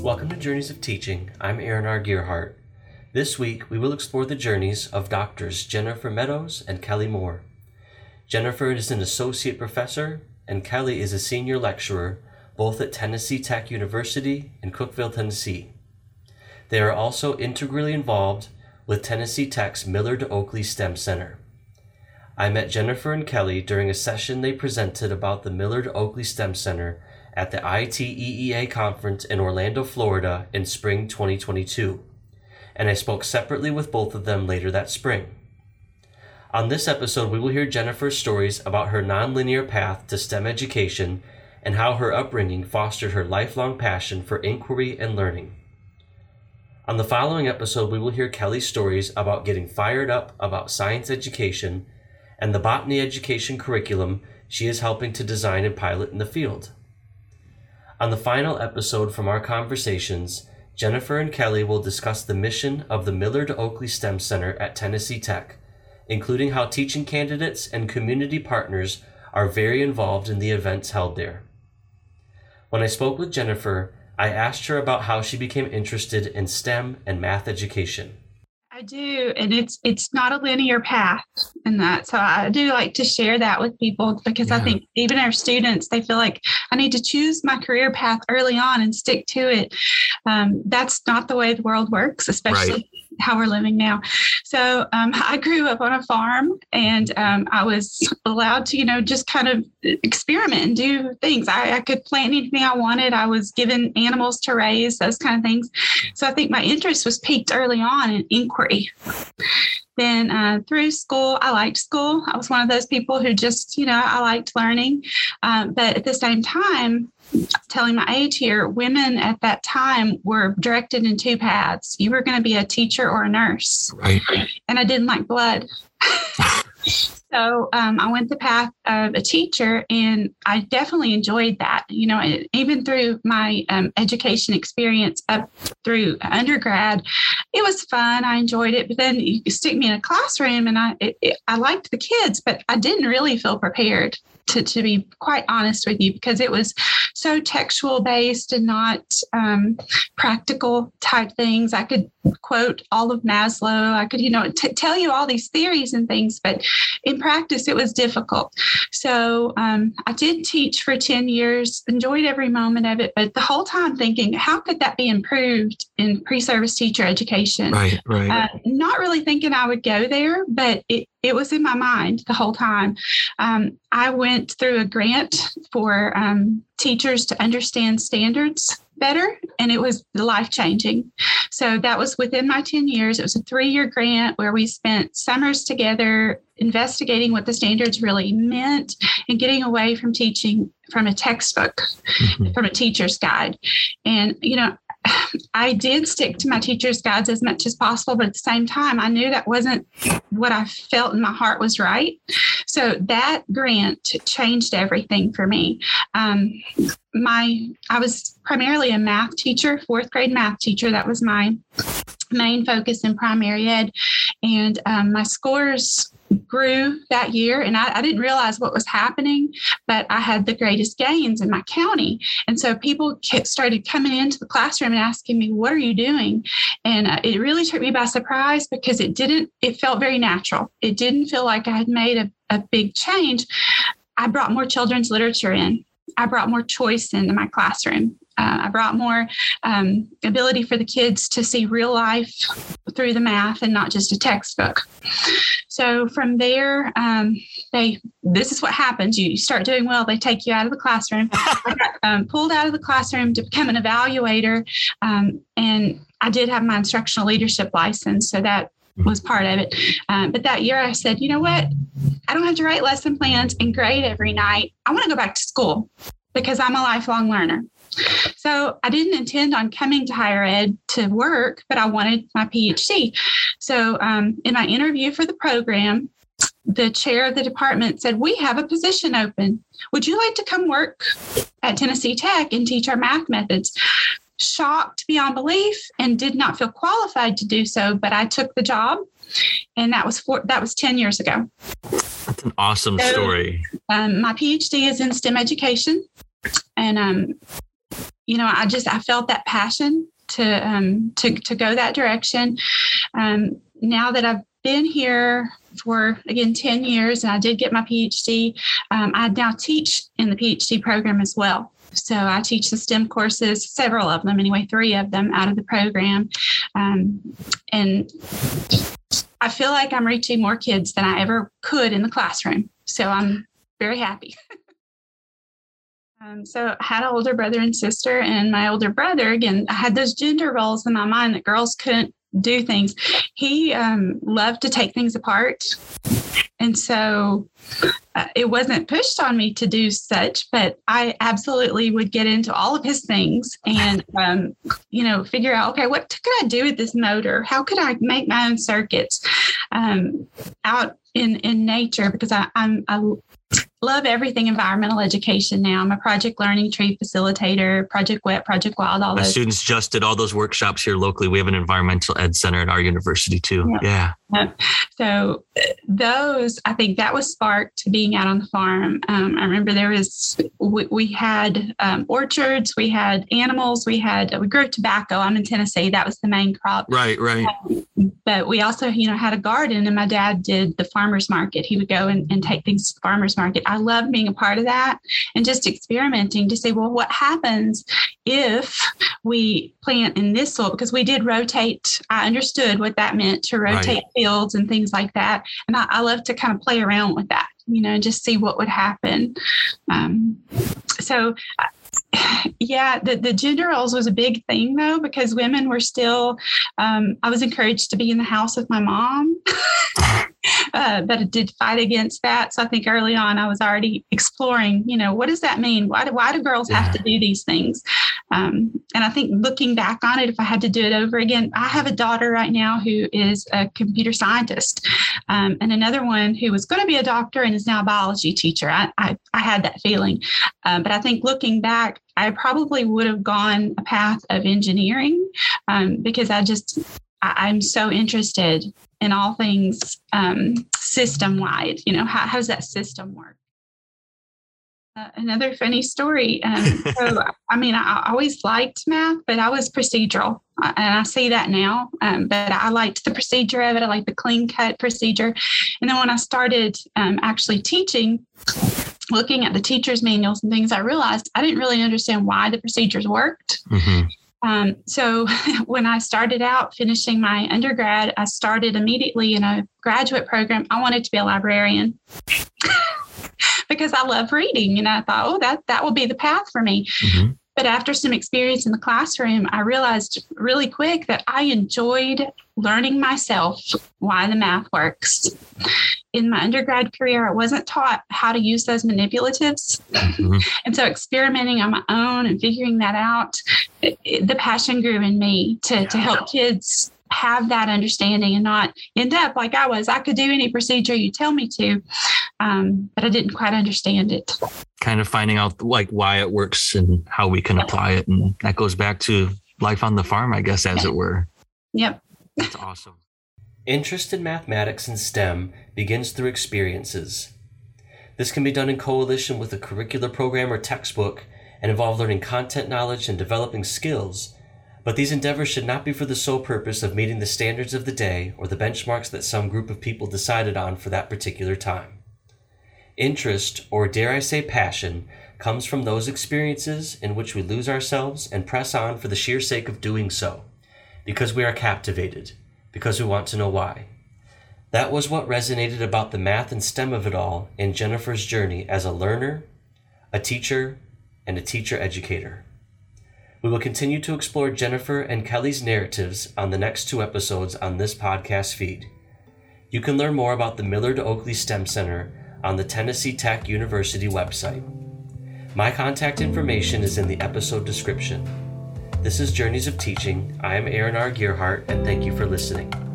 Welcome to Journeys of Teaching. I'm Aaron R. Gierhart. This week, we will explore the journeys of doctors Jennifer Meadows and Kelly Moore. Jennifer is an associate professor, and Kelly is a senior lecturer both at Tennessee Tech University in Cookeville, Tennessee. They are also integrally involved with Tennessee Tech's Millard Oakley STEM Center. I met Jennifer and Kelly during a session they presented about the Millard Oakley STEM Center at the ITEEA conference in Orlando, Florida in spring 2022, and I spoke separately with both of them later that spring. On this episode, we will hear Jennifer's stories about her nonlinear path to STEM education and how her upbringing fostered her lifelong passion for inquiry and learning. On the following episode, we will hear Kelly's stories about getting fired up about science education and the botany education curriculum she is helping to design and pilot in the field. On the final episode from our conversations, Jennifer and Kelly will discuss the mission of the Millard Oakley STEM Center at Tennessee Tech, including how teaching candidates and community partners are very involved in the events held there. When I spoke with Jennifer, I asked her about how she became interested in STEM and math education. I do, and it's it's not a linear path in that. So I do like to share that with people because yeah. I think even our students they feel like I need to choose my career path early on and stick to it. Um, that's not the way the world works, especially right how we're living now. So um, I grew up on a farm and um, I was allowed to, you know, just kind of experiment and do things. I, I, could plant anything I wanted. I was given animals to raise, those kind of things. So I think my interest was piqued early on in inquiry. Then uh, through school, I liked school. I was one of those people who just, you know, I liked learning. Um, but at the same time, telling my age here, women at that time were directed in two paths. You were going to be a teacher or a nurse. Right. And I didn't like blood. so um, I went the path of a teacher, and I definitely enjoyed that. You know, even through my um, education experience up through undergrad, it was fun. I enjoyed it. But then you stick me in a classroom, and I it, it, I liked the kids, but I didn't really feel prepared to, to be quite honest with you, because it was so textual based and not um, practical type things. I could quote all of Maslow. I could, you know, t- tell you all these theories and things, but in practice, it was difficult. So um, I did teach for 10 years, enjoyed every moment of it, but the whole time thinking, how could that be improved in pre service teacher education? Right, right. Uh, not really thinking I would go there, but it, it was in my mind the whole time. Um, I went through a grant for um, teachers to understand standards better, and it was life changing. So that was within my 10 years. It was a three year grant where we spent summers together investigating what the standards really meant and getting away from teaching from a textbook, mm-hmm. from a teacher's guide. And, you know, I did stick to my teacher's guides as much as possible, but at the same time, I knew that wasn't what I felt in my heart was right. So that grant changed everything for me. Um, my I was primarily a math teacher, fourth grade math teacher. That was my main focus in primary ed, and um, my scores grew that year and I, I, didn't realize what was happening but i had the greatest gains in my county. And so people started coming into the classroom and asking me what are you doing? And uh, it really took me by surprise because it didn't it felt very natural. It didn't feel like i had made a, a big change. I brought more children's literature in. I brought more choice into my classroom. Uh, I brought more um, ability for the kids to see real life through the math and not just a textbook. So from there, um, they this is what happens. You start doing well, they take you out of the classroom. I got um, pulled out of the classroom to become an evaluator, um, and I did have my instructional leadership license, so that was part of it. Um, but that year I said, you know what? I don't have to write lesson plans and grade every night. I want to go back to school because I'm a lifelong learner. So I didn't intend on coming to higher ed to work, but I wanted my PhD. So um, in my interview for the program, the chair of the department said, We have a position open. Would you like to come work at Tennessee Tech and teach our math methods? Shocked beyond belief and did not feel qualified to do so, but I took the job. And that was four, that was 10 years ago. That's an awesome so, story. Um, my PhD is in STEM education. And um, you know, I just I felt that passion to um, to to go that direction. Um, now that I've been here for again 10 years and I did get my PhD, um, I now teach in the PhD program as well. So I teach the STEM courses, several of them, anyway, three of them out of the program. Um, and I feel like I'm reaching more kids than I ever could in the classroom. So I'm very happy. Um, so I had an older brother and sister, and my older brother, again, I had those gender roles in my mind that girls couldn't do things. He um, loved to take things apart. And so uh, it wasn't pushed on me to do such, but I absolutely would get into all of his things and, um, you know, figure out, okay, what could I do with this motor? How could I make my own circuits um, out in, in nature? Because I, I'm, I love everything environmental education now. I'm a project learning tree facilitator, Project Wet, Project Wild, all My those. students just did all those workshops here locally. We have an environmental ed center at our university too. Yeah. yeah. So uh, those, I think that was sparked to being out on the farm. Um, I remember there was, we, we had um, orchards, we had animals, we had, we grew tobacco. I'm in Tennessee. That was the main crop. Right, right. Um, but we also, you know, had a garden and my dad did the farmer's market. He would go and, and take things to the farmer's market. I love being a part of that and just experimenting to say, well, what happens if we plant in this soil? Because we did rotate. I understood what that meant to rotate right. fields and things like that. And I, I, love to kind of play around with that, you know, just see what would happen. Um, so yeah, the, the gender roles was a big thing though, because women were still, um, I was encouraged to be in the house with my mom. uh, but it did fight against that. So I think early on I was already exploring, you know, what does that mean? Why do, why do girls yeah. have to do these things? Um, and I think looking back on it, if I had to do it over again, I have a daughter right now who is a computer scientist um, and another one who was going to be a doctor and is now a biology teacher. I, I, I had that feeling. Um, but I think looking back, I probably would have gone a path of engineering um, because I just I, am so interested in all things um, system wide. You know, how, how does that system work? Uh, another funny story. Um, so, I mean, I, always liked math, but I was procedural. Uh, and I see that now. Um, but I liked the procedure of it. I liked the clean cut procedure. And then when I started um, actually teaching, looking at the teacher's manuals and things, I realized I didn't really understand why the procedures worked. Mm-hmm. Um, so when I started out finishing my undergrad, I started immediately in a graduate program. I wanted to be a librarian. because I love reading. And I thought, oh, that that will be the path for me. Mm-hmm. But after some experience in the classroom, I realized really quick that I enjoyed learning myself why the math works. In my undergrad career, I wasn't taught how to use those manipulatives. Mm-hmm. And so experimenting on my own and figuring that out, it, the passion grew in me to, to help kids have that understanding and not end up like I was. I could do any procedure you tell me to, um, but I didn't quite understand it. Kind of finding out like why it works and how we can apply it, and that goes back to life on the farm, I guess, as it were. Yep. That's awesome. Interest in mathematics and STEM begins through experiences. This can be done in coalition with a curricular program or textbook and involve learning content knowledge and developing skills but these endeavors should not be for the sole purpose of meeting the standards of the day or the benchmarks that some group of people decided on for that particular time. Interest, or dare I say passion, comes from those experiences in which we lose ourselves and press on for the sheer sake of doing so, because we are captivated, because we want to know why. That was what resonated about the math and STEM of it all in Jennifer's journey as a learner, a teacher, and a teacher educator. We will continue to explore Jennifer and Kelly's narratives on the next two episodes on this podcast feed. You can learn more about the Millard Oakley STEM Center on the Tennessee Tech University website. My contact information is in the episode description. This is Journeys of Teaching. I am Aaron R. Gierhart, and thank you for listening.